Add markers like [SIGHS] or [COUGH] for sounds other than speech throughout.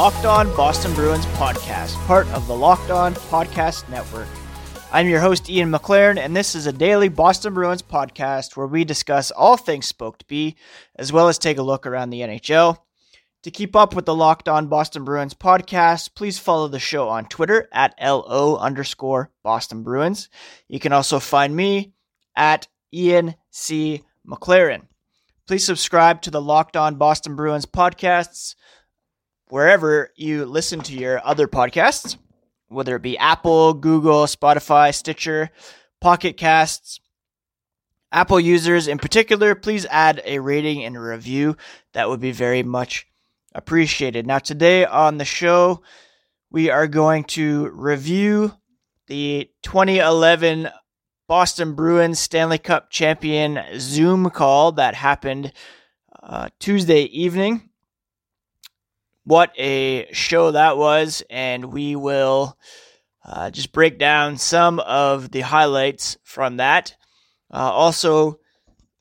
Locked On Boston Bruins podcast, part of the Locked On Podcast Network. I'm your host, Ian McLaren, and this is a daily Boston Bruins podcast where we discuss all things Spoked B, as well as take a look around the NHL. To keep up with the Locked On Boston Bruins podcast, please follow the show on Twitter at LO underscore Boston Bruins. You can also find me at Ian C. McLaren. Please subscribe to the Locked On Boston Bruins podcasts wherever you listen to your other podcasts, whether it be Apple, Google, Spotify, Stitcher, Pocket Casts. Apple users in particular, please add a rating and a review. That would be very much appreciated. Now, today on the show, we are going to review the 2011 Boston Bruins Stanley Cup champion Zoom call that happened uh, Tuesday evening. What a show that was, and we will uh, just break down some of the highlights from that. Uh, also,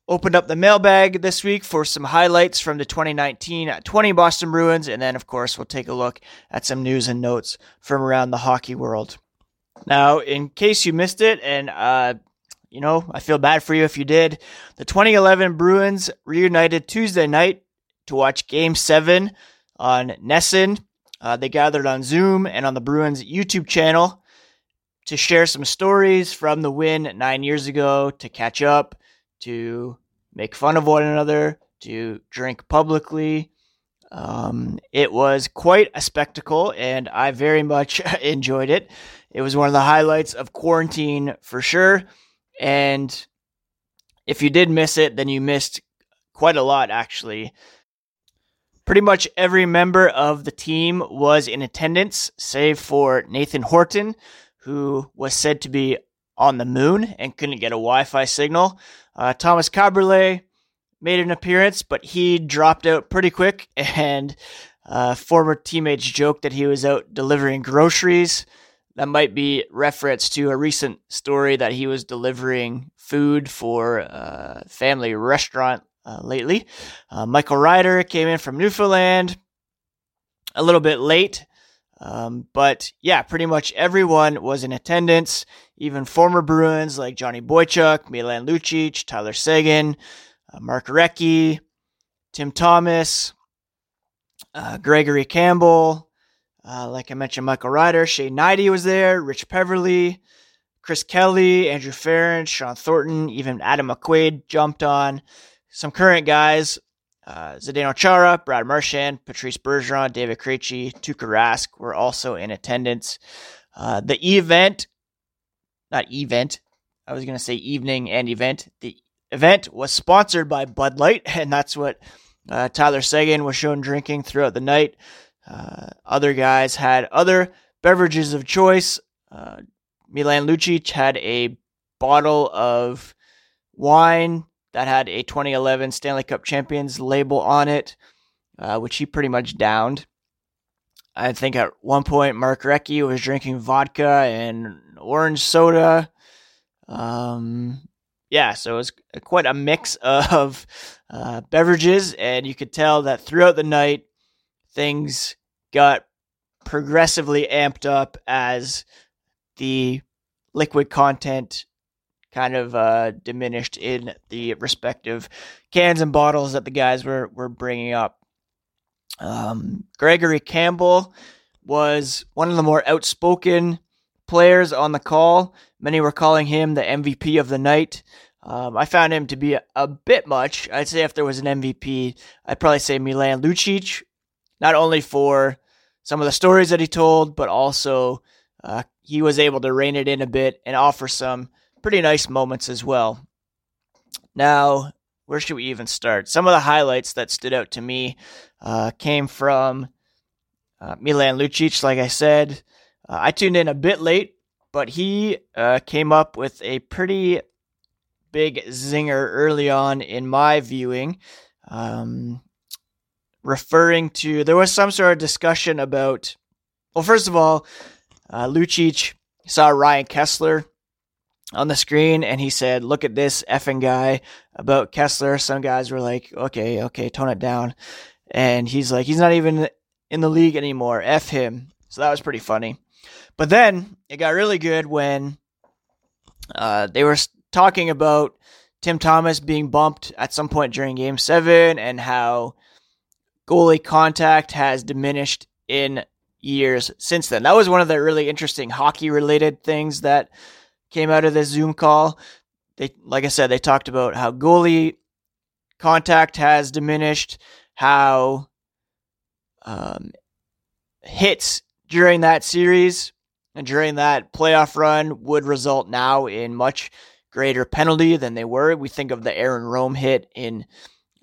opened up the mailbag this week for some highlights from the 2019 20 Boston Bruins. And then, of course, we'll take a look at some news and notes from around the hockey world. Now, in case you missed it, and, uh, you know, I feel bad for you if you did, the 2011 Bruins reunited Tuesday night to watch Game 7 on NESN. Uh, they gathered on Zoom and on the Bruins YouTube channel to share some stories from the win nine years ago, to catch up, to make fun of one another, to drink publicly. Um, it was quite a spectacle, and I very much [LAUGHS] enjoyed it. It was one of the highlights of quarantine for sure. And if you did miss it, then you missed quite a lot, actually. Pretty much every member of the team was in attendance, save for Nathan Horton, who was said to be on the moon and couldn't get a Wi Fi signal. Uh, Thomas Kaberle made an appearance, but he dropped out pretty quick, [LAUGHS] and uh, former teammates joked that he was out delivering groceries. That might be reference to a recent story that he was delivering food for a family restaurant uh, lately. Uh, Michael Ryder came in from Newfoundland a little bit late, um, but yeah, pretty much everyone was in attendance, even former Bruins like Johnny Boychuk, Milan Lucic, Tyler Seguin, uh, Mark Recchi, Tim Thomas, uh, Gregory Campbell, uh, like I mentioned, Michael Ryder, Shane Hnidy was there, Rich Peverley, Chris Kelly, Andrew Ference, Shawn Thornton, even Adam McQuaid jumped on. Some current guys uh, Zdeno Chara, Brad Marchand, Patrice Bergeron, David Krejci, Tuukka Rask were also in attendance. Uh, the event, not event, I was going to say evening and event. The event was sponsored by Bud Light, [LAUGHS] and that's what uh, Tyler Seguin was shown drinking throughout the night. Uh, other guys had other beverages of choice. Uh, Milan Lucic had a bottle of wine that had a 2011 Stanley Cup Champions label on it, uh, which he pretty much downed. I think at one point Mark Recchi was drinking vodka and orange soda. Um, yeah, so it was quite a mix of uh, beverages, and you could tell that throughout the night things got progressively amped up as the liquid content kind of uh, diminished in the respective cans and bottles that the guys were were bringing up. Um, Gregory Campbell was one of the more outspoken players on the call. Many were calling him the MVP of the night. Um, I found him to be a, a, bit much. I'd say if there was an MVP, I'd probably say Milan Lucic, not only for some of the stories that he told, but also uh, he was able to rein it in a bit and offer some pretty nice moments as well. Now, where should we even start? Some of the highlights that stood out to me uh, came from uh, Milan Lucic, like I said. Uh, I tuned in a bit late, but he uh, came up with a pretty big zinger early on in my viewing, um, referring to there was some sort of discussion about. Well, first of all, uh, Lucic saw Ryan Kesler on the screen and he said, Look at this effing guy about Kesler. Some guys were like, Okay, okay, tone it down. And he's like, He's not even in the league anymore. F him. So that was pretty funny. But then it got really good when uh, they were talking about Tim Thomas being bumped at some point during game seven and how goalie contact has diminished in years since then. That was one of the really interesting hockey related things that came out of this Zoom call. They, like I said, they talked about how goalie contact has diminished, how um, hits during that series and during that playoff run would result now in much greater penalty than they were. We think of the Aaron Rome hit in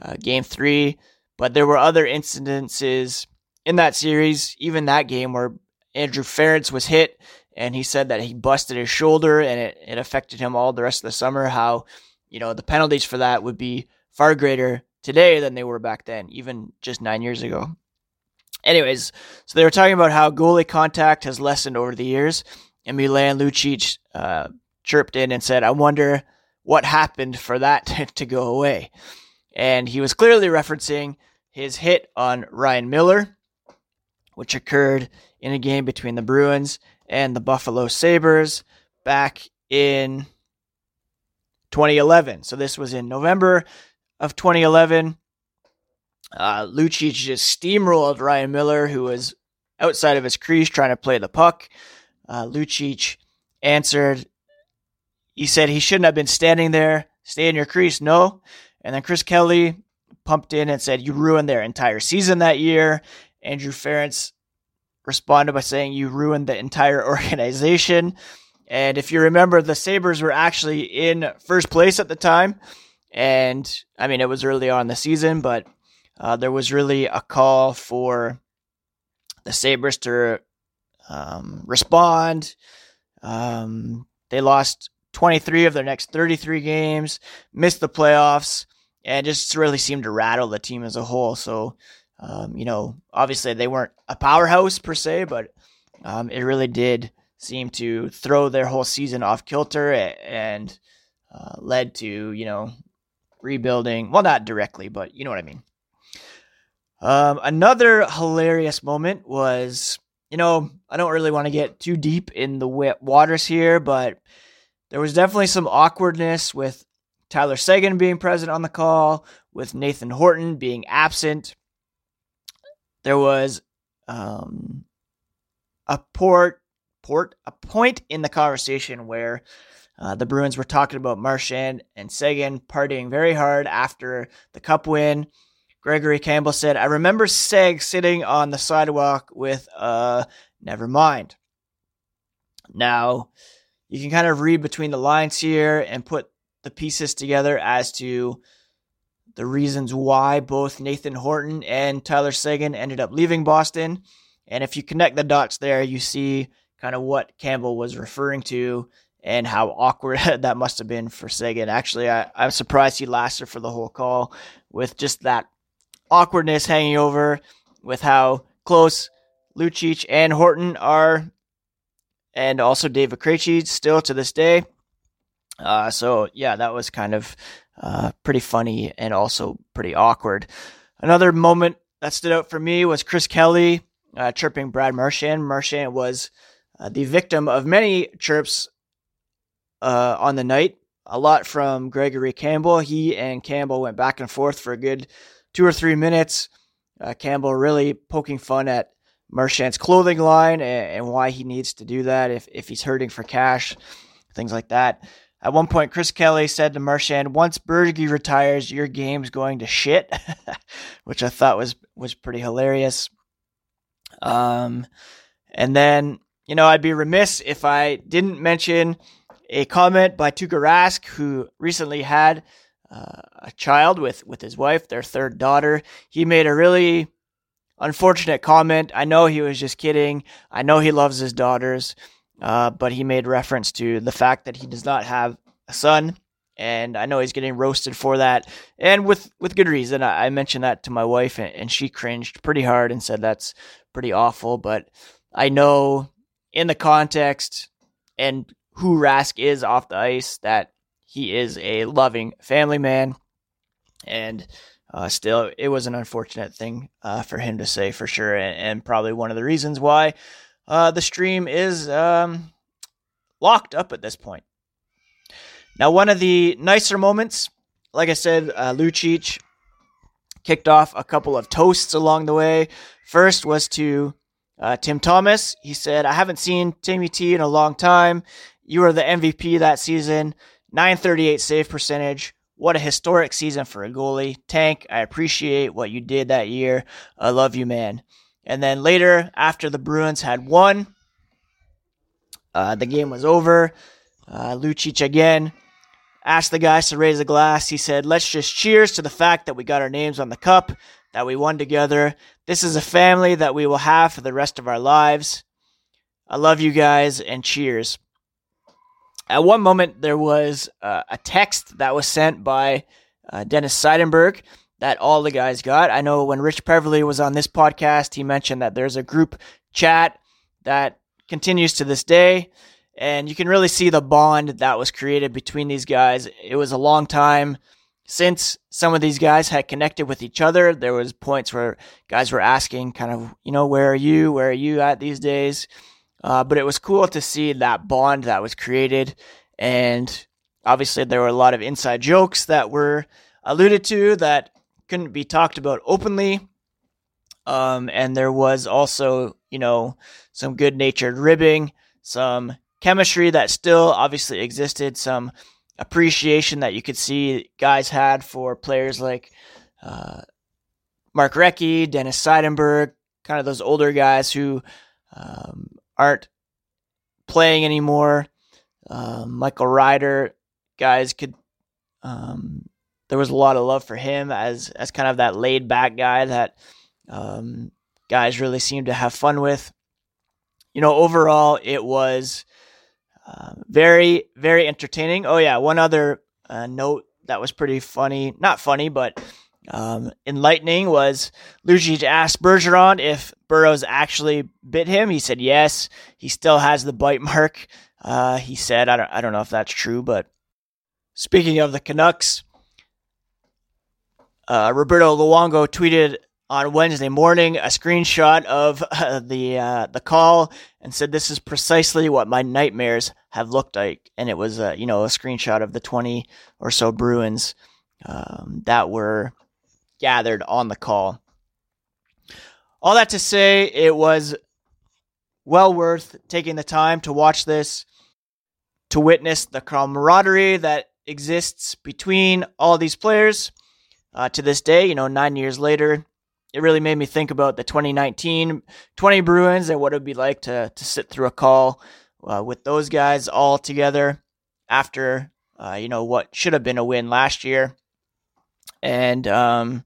uh, game three, but there were other incidences in that series, even that game, where Andrew Ference was hit and he said that he busted his shoulder and it, it affected him all the rest of the summer. How, you know, the penalties for that would be far greater today than they were back then, even just nine years ago. Anyways, so they were talking about how goalie contact has lessened over the years, and Milan Lucic uh, chirped in and said, "I wonder what happened for that [LAUGHS] to go away." And he was clearly referencing his hit on Ryan Miller, which occurred in a game between the Bruins and the Buffalo Sabres back in 2011. So this was in November of 2011. Uh, Lucic just steamrolled Ryan Miller, who was outside of his crease trying to play the puck. Uh, Lucic answered. He said he shouldn't have been standing there. Stay in your crease. No. And then Chris Kelly pumped in and said, You ruined their entire season that year. Andrew Ference responded by saying, You ruined the entire [LAUGHS] organization. And if you remember, the Sabres were actually in first place at the time. And I mean, it was early on the season, but uh, there was really a call for the Sabres to um, respond. Um, they lost 23 of their next 33 games, missed the playoffs, and just really seemed to rattle the team as a whole. So, um, you know, obviously they weren't a powerhouse per se, but um, it really did seem to throw their whole season off kilter and uh, led to, you know, rebuilding. Well, not directly, but you know what I mean. Um, another hilarious moment was, you know, I don't really want to get too deep in the waters here, but there was definitely some awkwardness with Tyler Seguin being present on the call, with Nathan Horton being absent. There was um, a port, port, a point in the conversation where uh, the Bruins were talking about Marchand and Seguin partying very hard after the Cup win. Gregory Campbell said, I remember Seg sitting on the sidewalk with, uh, never mind. Now, you can kind of read between the lines here and put the pieces together as to the reasons why both Nathan Horton and Tyler Seguin ended up leaving Boston. And if you connect the dots there, you see kind of what Campbell was referring to and how awkward [LAUGHS] that must have been for Seguin. Actually, I, I'm surprised he lasted for the whole call with just that awkwardness hanging over with how close Lucic and Horton are, and also David Krejci still to this day. Uh, so yeah, that was kind of uh, pretty funny and also pretty awkward. Another moment that stood out for me was Chris Kelly uh, chirping Brad Marchand. Marchand was uh, the victim of many chirps uh, on the night. A lot from Gregory Campbell. He and Campbell went back and forth for a good two or three minutes. Uh, Campbell really poking fun at Marchand's clothing line and, and, why he needs to do that if, if he's hurting for cash, things like that. At one point, Chris Kelly said to Marchand, "Once Bergie retires, your game's going to shit," [LAUGHS] which I thought was was pretty hilarious. Um, and then you know I'd be remiss if I didn't mention a comment by Tuukka Rask, who recently had uh, a child with with his wife, their third daughter. He made a really unfortunate comment. I know he was just kidding. I know he loves his daughters, uh, but he made reference to the fact that he does not have a son, and I know he's getting roasted for that, and with with good reason. I, I mentioned that to my wife, and, and she cringed pretty hard and said that's pretty awful. But I know in the context and who Rask is off the ice that he is a loving family man. And uh, still, it was an unfortunate thing uh, for him to say for sure, and, and probably one of the reasons why uh, the stream is um, locked up at this point. Now, one of the nicer moments, like I said, uh, Lucic kicked off a couple of toasts along the way. First was to uh, Tim Thomas. He said, I haven't seen Timmy T in a long time. You were the MVP that season. 938 save percentage. What a historic season for a goalie. Tank, I appreciate what you did that year. I love you, man. And then later, after the Bruins had won, uh, the game was over. Uh, Lucic again asked the guys to raise a glass. He said, Let's just cheers to the fact that we got our names on the cup, that we won together. This is a family that we will have for the rest of our lives. I love you guys and cheers. At one moment, there was uh, a text that was sent by uh, Dennis Seidenberg that all the guys got. I know when Rich Peverley was on this podcast, he mentioned that there's a group chat that continues to this day. And you can really see the bond that was created between these guys. It was a long time since some of these guys had connected with each other. There was points where guys were asking kind of, you know, where are you? Where are you at these days? Uh, but it was cool to see that bond that was created. And obviously, there were a lot of inside jokes that were alluded to that couldn't be talked about openly. Um, and there was also, you know, some good natured ribbing, some chemistry that still obviously existed, some appreciation that you could see guys had for players like uh, Mark Recchi, Dennis Seidenberg, kind of those older guys who um, aren't playing anymore. Um, Michael Ryder, guys could. Um, there was a lot of love for him as as kind of that laid back guy that um, guys really seemed to have fun with. You know, overall, it was uh, very very entertaining. Oh yeah, one other uh, note that was pretty funny, not funny, but um, enlightening was Lucic asked Bergeron if Burrows actually bit him. He said yes. He still has the bite mark. Uh, he said, I don't, I don't know if that's true, but speaking of the Canucks, uh, Roberto Luongo tweeted on Wednesday morning a screenshot of [LAUGHS] uh, the uh, the call and said this is precisely what my nightmares have looked like, and it was uh, you know a screenshot of the twenty or so Bruins um, that were gathered on the call. All that to say, it was well worth taking the time to watch this, to witness the camaraderie that exists between all these players. Uh, to this day, you know, nine years later, it really made me think about the 2019 20 Bruins and what it would be like to, to sit through a call uh, with those guys all together after, uh, you know, what should have been a win last year and um,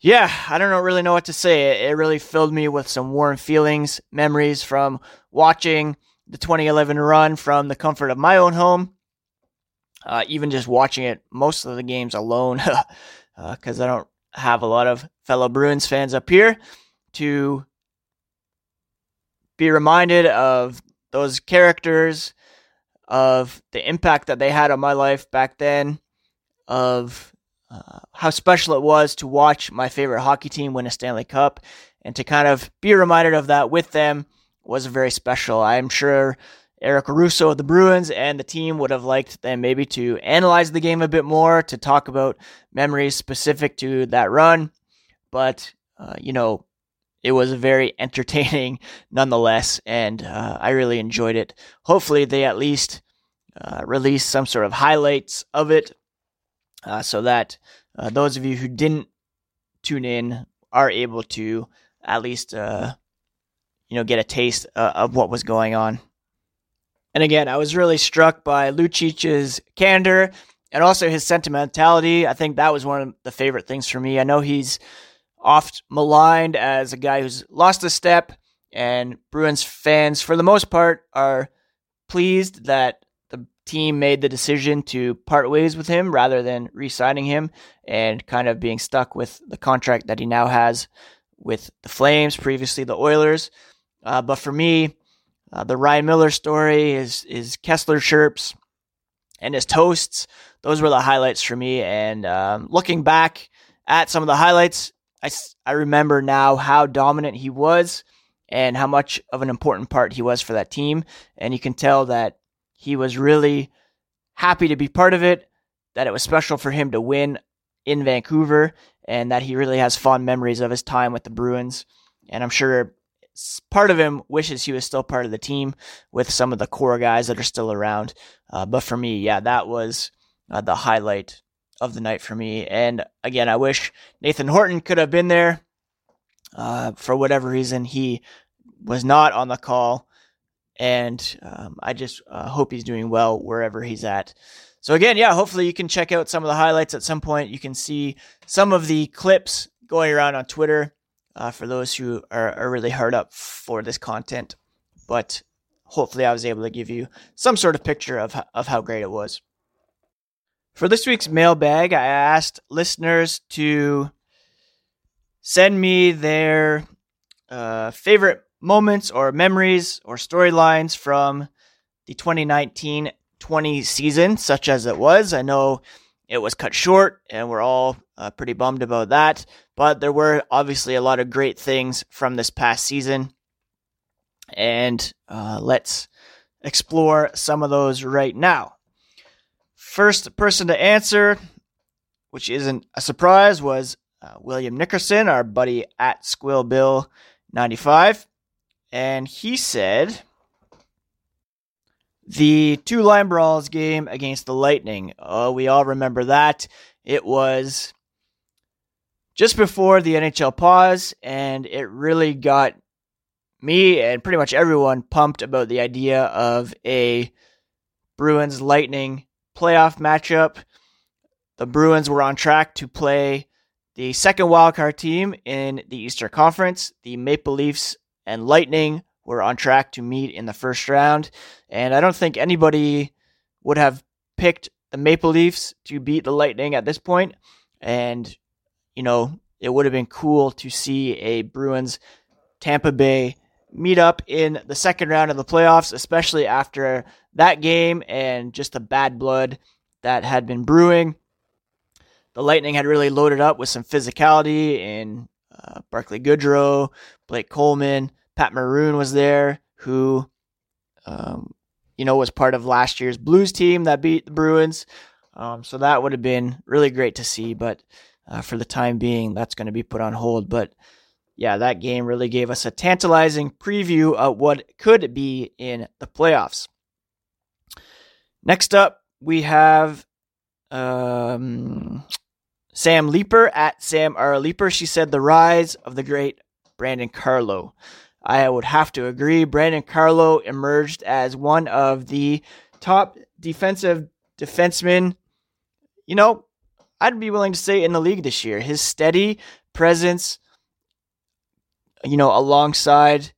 yeah, I don't know, really know what to say. It, it really filled me with some warm feelings, memories from watching the 2011 run from the comfort of my own home. Uh, even just watching it, most of the games alone, because [LAUGHS] uh, I don't have a lot of fellow Bruins fans up here to be reminded of those characters, of the impact that they had on my life back then, of uh, how special it was to watch my favorite hockey team win a Stanley Cup and to kind of be reminded of that with them was very special. I'm sure Eric Russo of the Bruins and the team would have liked them maybe to analyze the game a bit more, to talk about memories specific to that run. But, uh, you know, it was very [LAUGHS] entertaining nonetheless, and uh, I really enjoyed it. Hopefully, they at least uh, release some sort of highlights of it uh, so that uh, those of you who didn't tune in are able to at least uh, you know get a taste of what was going on. And again, I was really struck by Lucic's candor and also his sentimentality. I think that was one of the favorite things for me. I know he's oft maligned as a guy who's lost a step, and Bruins fans, for the most part, are pleased that the team made the decision to part ways with him rather than re signing him and kind of being stuck with the contract that he now has with the Flames, previously the Oilers. Uh, but for me, uh, the Ryan Miller story is, is Kesler chirps and his toasts, those were the highlights for me. And um, looking back at some of the highlights, I, I remember now how dominant he was and how much of an important part he was for that team. And you can tell that he was really happy to be part of it, that it was special for him to win in Vancouver, and that he really has fond memories of his time with the Bruins. And I'm sure part of him wishes he was still part of the team with some of the core guys that are still around. Uh, but for me, yeah, that was uh, the highlight of the night for me. And again, I wish Nathan Horton could have been there. Uh, for whatever reason, he was not on the call. And um, I just uh, hope he's doing well wherever he's at. So, again, yeah, hopefully you can check out some of the highlights at some point. You can see some of the clips going around on Twitter uh, for those who are, are really hard up for this content. But hopefully, I was able to give you some sort of picture of, of how great it was. For this week's mailbag, I asked listeners to send me their uh, favorite moments or memories or storylines from the 2019 20 season, such as it was. I know it was cut short and we're all uh, pretty bummed about that, but there were obviously a lot of great things from this past season. And uh, let's explore some of those right now. First person to answer, which isn't a surprise, was uh, William Nickerson, our buddy at Squill Bill 95. And he said the two line brawls game against the Lightning. Oh, we all remember that. It was just before the NHL pause, and it really got me and pretty much everyone pumped about the idea of a Bruins Lightning playoff matchup. The Bruins were on track to play the second wildcard team in the Eastern Conference. The Maple Leafs and Lightning were on track to meet in the first round. And I don't think anybody would have picked the Maple Leafs to beat the Lightning at this point. And, you know, it would have been cool to see a Bruins Tampa Bay meet up in the second round of the playoffs, especially after that game and just the bad blood that had been brewing. The Lightning had really loaded up with some physicality in uh, Barclay Goodrow, Blake Coleman, Pat Maroon was there, who, um, you know, was part of last year's Blues team that beat the Bruins. Um, so that would have been really great to see, but uh, for the time being, that's going to be put on hold. But yeah, that game really gave us a tantalizing preview of what could be in the playoffs. Next up, we have um, Sam Leeper at Sam R. Leeper. She said the rise of the great Brandon Carlo. I would have to agree. Brandon Carlo emerged as one of the top defensive defensemen. You know, I'd be willing to say in the league this year. His steady presence you know, alongside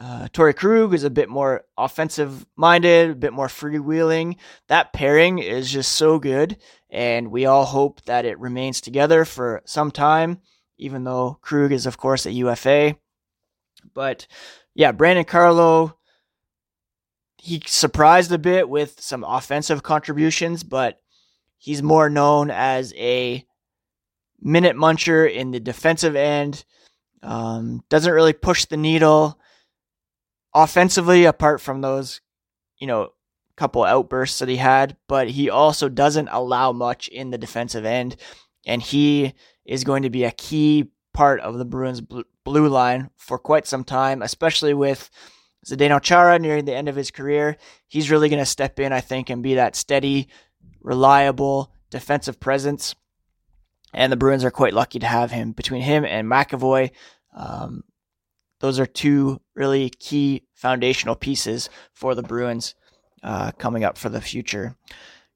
uh, Torey Krug is a bit more offensive minded, a bit more freewheeling. That pairing is just so good, and we all hope that it remains together for some time, even though Krug is, of course, a UFA. But yeah, Brandon Carlo, he surprised a bit with some offensive contributions, but he's more known as a minute muncher in the defensive end um, doesn't really push the needle offensively, apart from those, you know, couple outbursts that he had, but he also doesn't allow much in the defensive end. And he is going to be a key part of the Bruins blue line for quite some time, especially with Zdeno Chara nearing the end of his career. He's really going to step in, I think, and be that steady, reliable defensive presence and the Bruins are quite lucky to have him. Between him and McAvoy, um, those are two really key foundational pieces for the Bruins uh, coming up for the future.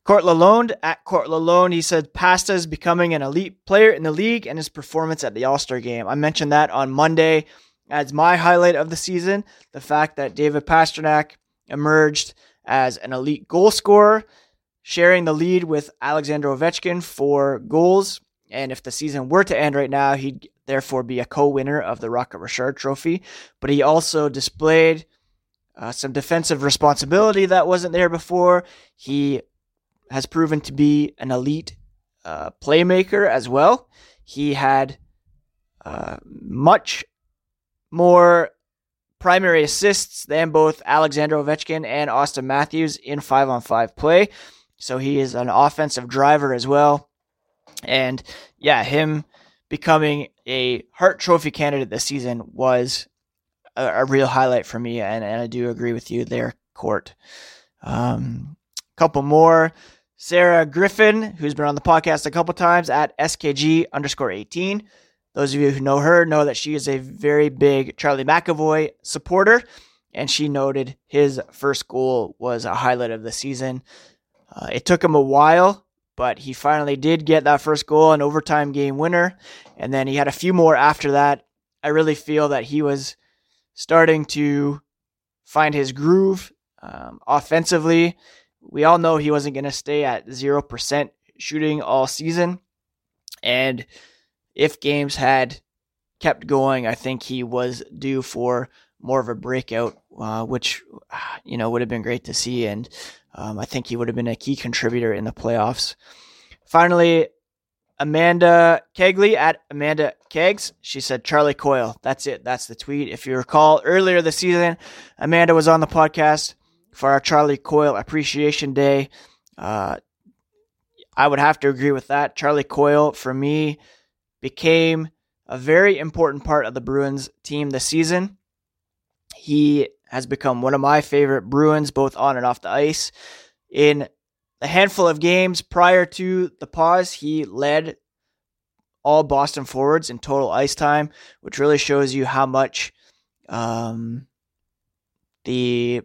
Court Lalonde at Court Lalonde, he said Pasta is becoming an elite player in the league and his performance at the All Star game. I mentioned that on Monday as my highlight of the season. The fact that David Pastrnak emerged as an elite goal scorer, sharing the lead with Alexander Ovechkin for goals and if the season were to end right now, he'd therefore be a co winner of the Rocket Richard Trophy. But he also displayed uh, some defensive responsibility that wasn't there before. He has proven to be an elite uh, playmaker as well. He had uh, much more primary assists than both Alexander Ovechkin and Austin Matthews in five on five play. So he is an offensive driver as well. And yeah, him becoming a Hart Trophy candidate this season was a, a real highlight for me. And, and I do agree with you there, Court. Um, couple more. Sarah Griffin, who's been on the podcast a couple times at SKG underscore 18. Those of you who know her know that she is a very big Charlie McAvoy supporter, and she noted his first goal was a highlight of the season. Uh, it took him a while, but he finally did get that first goal, an overtime game winner, and then he had a few more after that. I really feel that he was starting to find his groove um, offensively. We all know he wasn't going to stay at 0% shooting all season. And if games had kept going, I think he was due for more of a breakout, uh, which [SIGHS] you know would have been great to see, and um, I think he would have been a key contributor in the playoffs. Finally, Amanda Kegley at Amanda Kegs. She said Charlie Coyle. That's it. That's the tweet. If you recall, earlier this season, Amanda was on the podcast for our Charlie Coyle Appreciation Day. Uh, I would have to agree with that. Charlie Coyle, for me, became a very important part of the Bruins team this season. He has become one of my favorite Bruins, both on and off the ice. In a handful of games prior to the pause, he led all Boston forwards in total ice time, which really shows you how much um, the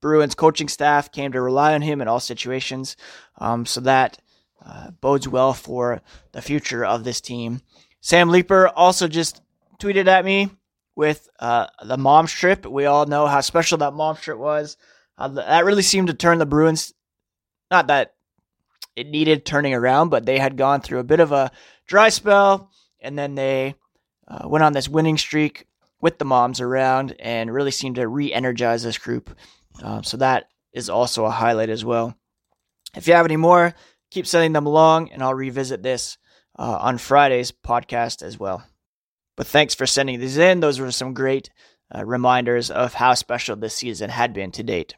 Bruins coaching staff came to rely on him in all situations. Um, so that uh, bodes well for the future of this team. Sam Leeper also just tweeted at me with uh, the mom strip. We all know how special that mom strip was. Uh, that really seemed to turn the Bruins. Not that it needed turning around, but they had gone through a bit of a dry spell, and then they uh, went on this winning streak with the moms around, and really seemed to re-energize this group. Um, so that is also a highlight as well. If you have any more, keep sending them along, and I'll revisit this uh, on Friday's podcast as well. But thanks for sending these in. Those were some great uh, reminders of how special this season had been to date.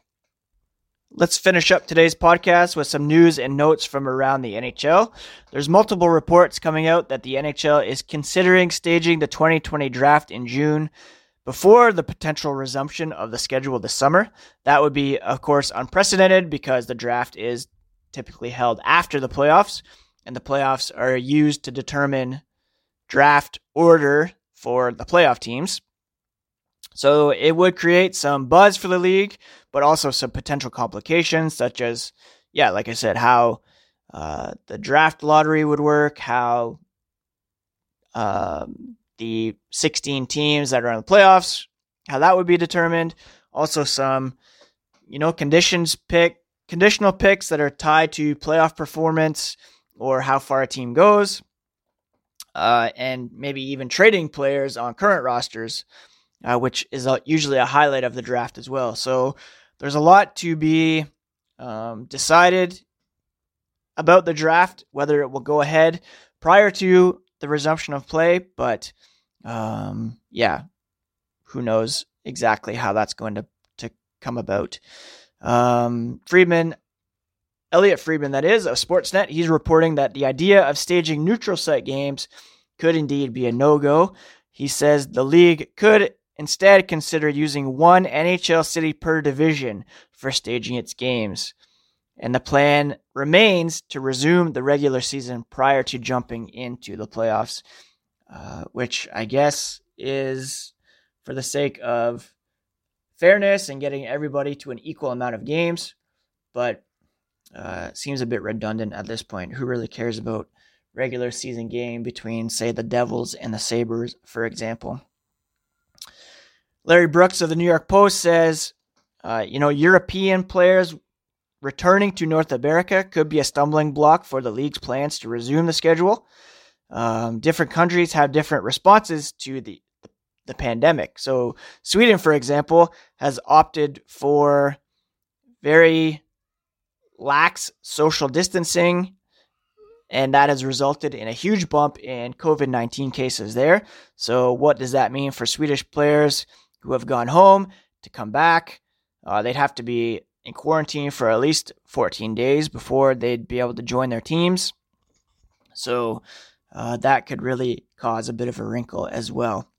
Let's finish up today's podcast with some news and notes from around the NHL. There's multiple reports coming out that the NHL is considering staging the 2020 draft in June before the potential resumption of the schedule this summer. That would be, of course, unprecedented because the draft is typically held after the playoffs, and the playoffs are used to determine draft order for the playoff teams. So it would create some buzz for the league, but also some potential complications, such as, yeah, like I said, how uh, the draft lottery would work, how um, the 16 teams that are in the playoffs, how that would be determined. Also, some, you know, conditions pick conditional picks that are tied to playoff performance or how far a team goes, uh, and maybe even trading players on current rosters, uh, which is a, usually a highlight of the draft as well. So there's a lot to be um, decided about the draft, whether it will go ahead prior to the resumption of play, but um, yeah, who knows exactly how that's going to, to come about. Um, Friedman, Elliotte Friedman, that is, of Sportsnet, he's reporting that the idea of staging neutral site games could indeed be a no go. He says the league could instead consider using one NHL city per division for staging its games. And the plan remains to resume the regular season prior to jumping into the playoffs, uh, which I guess is for the sake of fairness and getting everybody to an equal amount of games, but uh, seems a bit redundant at this point. Who really cares about regular season game between, say, the Devils and the Sabres, for example? Larry Brooks of the New York Post says, uh, you know, European players returning to North America could be a stumbling block for the league's plans to resume the schedule. Um, different countries have different responses to the the pandemic. So, Sweden, for example, has opted for very lax social distancing, and that has resulted in a huge bump in COVID 19 cases there. So, what does that mean for Swedish players who have gone home to come back? Uh, they'd have to be in quarantine for at least 14 days before they'd be able to join their teams. So, uh, that could really cause a bit of a wrinkle as well.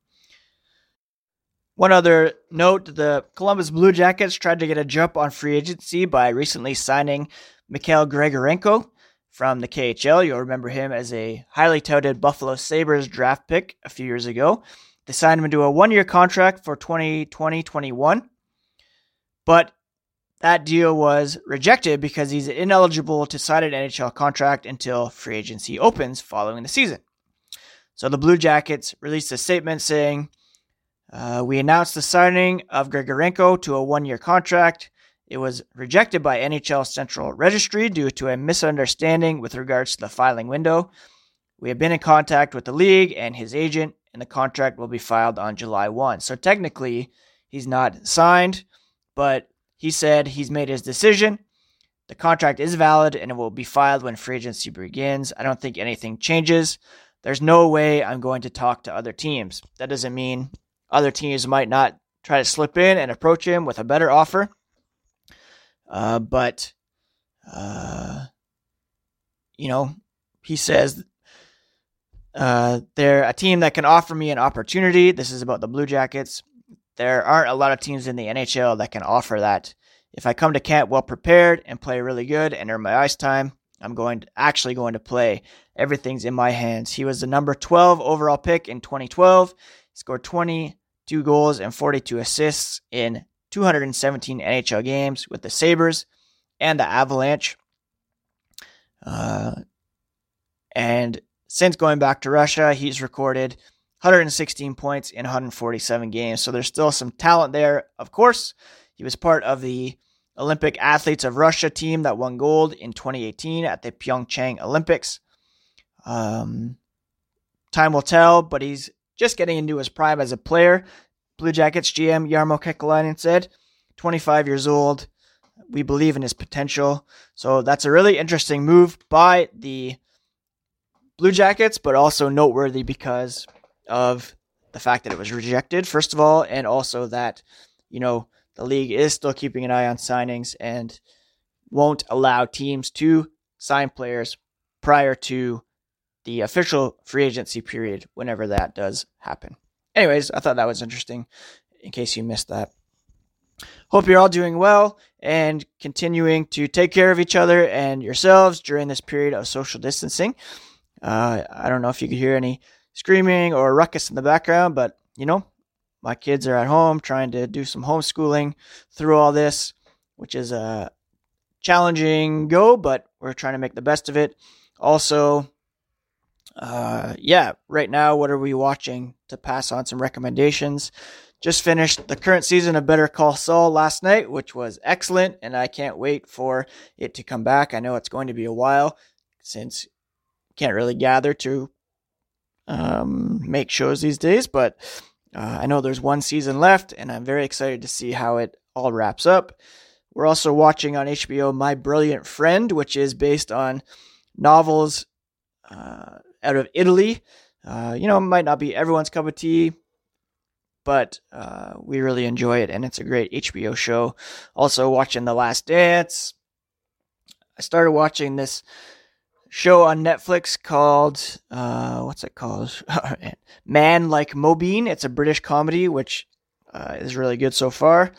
One other note the Columbus Blue Jackets tried to get a jump on free agency by recently signing Mikhail Grigorenko from the KHL. You'll remember him as a highly touted Buffalo Sabres draft pick a few years ago. They signed him to a one year contract for 2020 21, but that deal was rejected because he's ineligible to sign an NHL contract until free agency opens following the season. So the Blue Jackets released a statement saying, uh, we announced the signing of Grigorenko to a one year contract. It was rejected by NHL Central Registry due to a misunderstanding with regards to the filing window. We have been in contact with the league and his agent, and the contract will be filed on July 1. So technically, he's not signed, but he said he's made his decision. The contract is valid and it will be filed when free agency begins. I don't think anything changes. There's no way I'm going to talk to other teams. That doesn't mean other teams might not try to slip in and approach him with a better offer. Uh, but, uh, you know, he says uh, they're a team that can offer me an opportunity. This is about the Blue Jackets. There aren't a lot of teams in the NHL that can offer that. If I come to camp well prepared and play really good and earn my ice time, I'm going to, actually going to play. Everything's in my hands. He was the number 12 overall pick in 2012. He scored 22 goals and 42 assists in 217 NHL games with the Sabres and the Avalanche. Uh, and since going back to Russia, he's recorded 116 points in 147 games. So there's still some talent there. Of course, he was part of the Olympic Athletes of Russia team that won gold in 2018 at the Pyeongchang Olympics. Um, time will tell, but he's just getting into his prime as a player. Blue Jackets GM Jarmo Kekalainen said, 25 years old. We believe in his potential. So that's a really interesting move by the Blue Jackets, but also noteworthy because of the fact that it was rejected, first of all, and also that, you know, the league is still keeping an eye on signings and won't allow teams to sign players prior to the official free agency period whenever that does happen. Anyways, I thought that was interesting in case you missed that. Hope you're all doing well and continuing to take care of each other and yourselves during this period of social distancing. Uh, I don't know if you could hear any screaming or ruckus in the background, but you know, my kids are at home trying to do some homeschooling through all this, which is a challenging go, but we're trying to make the best of it. Also, uh, yeah, right now, what are we watching to pass on some recommendations? Just finished the current season of Better Call Saul last night, which was excellent, and I can't wait for it to come back. I know it's going to be a while since can't really gather to um, make shows these days, but uh, I know there's one season left, and I'm very excited to see how it all wraps up. We're also watching on HBO My Brilliant Friend, which is based on novels uh, out of Italy. Uh, you know, might not be everyone's cup of tea, but uh, we really enjoy it, and it's a great HBO show. Also, watching The Last Dance. I started watching this show on Netflix called uh, what's it called? [LAUGHS] Man Like Mobeen. It's a British comedy, which uh, is really good so far,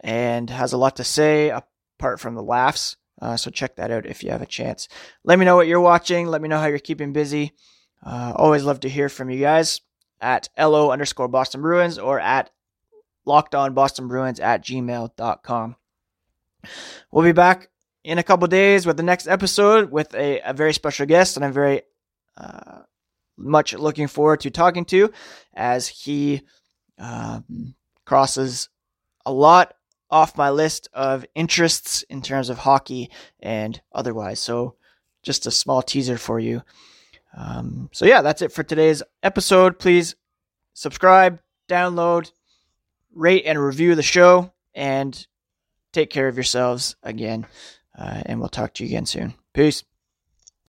and has a lot to say apart from the laughs. Uh, so check that out if you have a chance. Let me know what you're watching. Let me know how you're keeping busy. Uh, always love to hear from you guys at LO underscore Boston Bruins or at locked on Boston Bruins at gmail.com. We'll be back in a couple days with the next episode with a, a very special guest, and I'm very uh, much looking forward to talking to as he um, crosses a lot off my list of interests in terms of hockey and otherwise. So, just a small teaser for you. Um, so, yeah, that's it for today's episode. Please subscribe, download, rate, and review the show, and take care of yourselves again. Uh, and we'll talk to you again soon. Peace.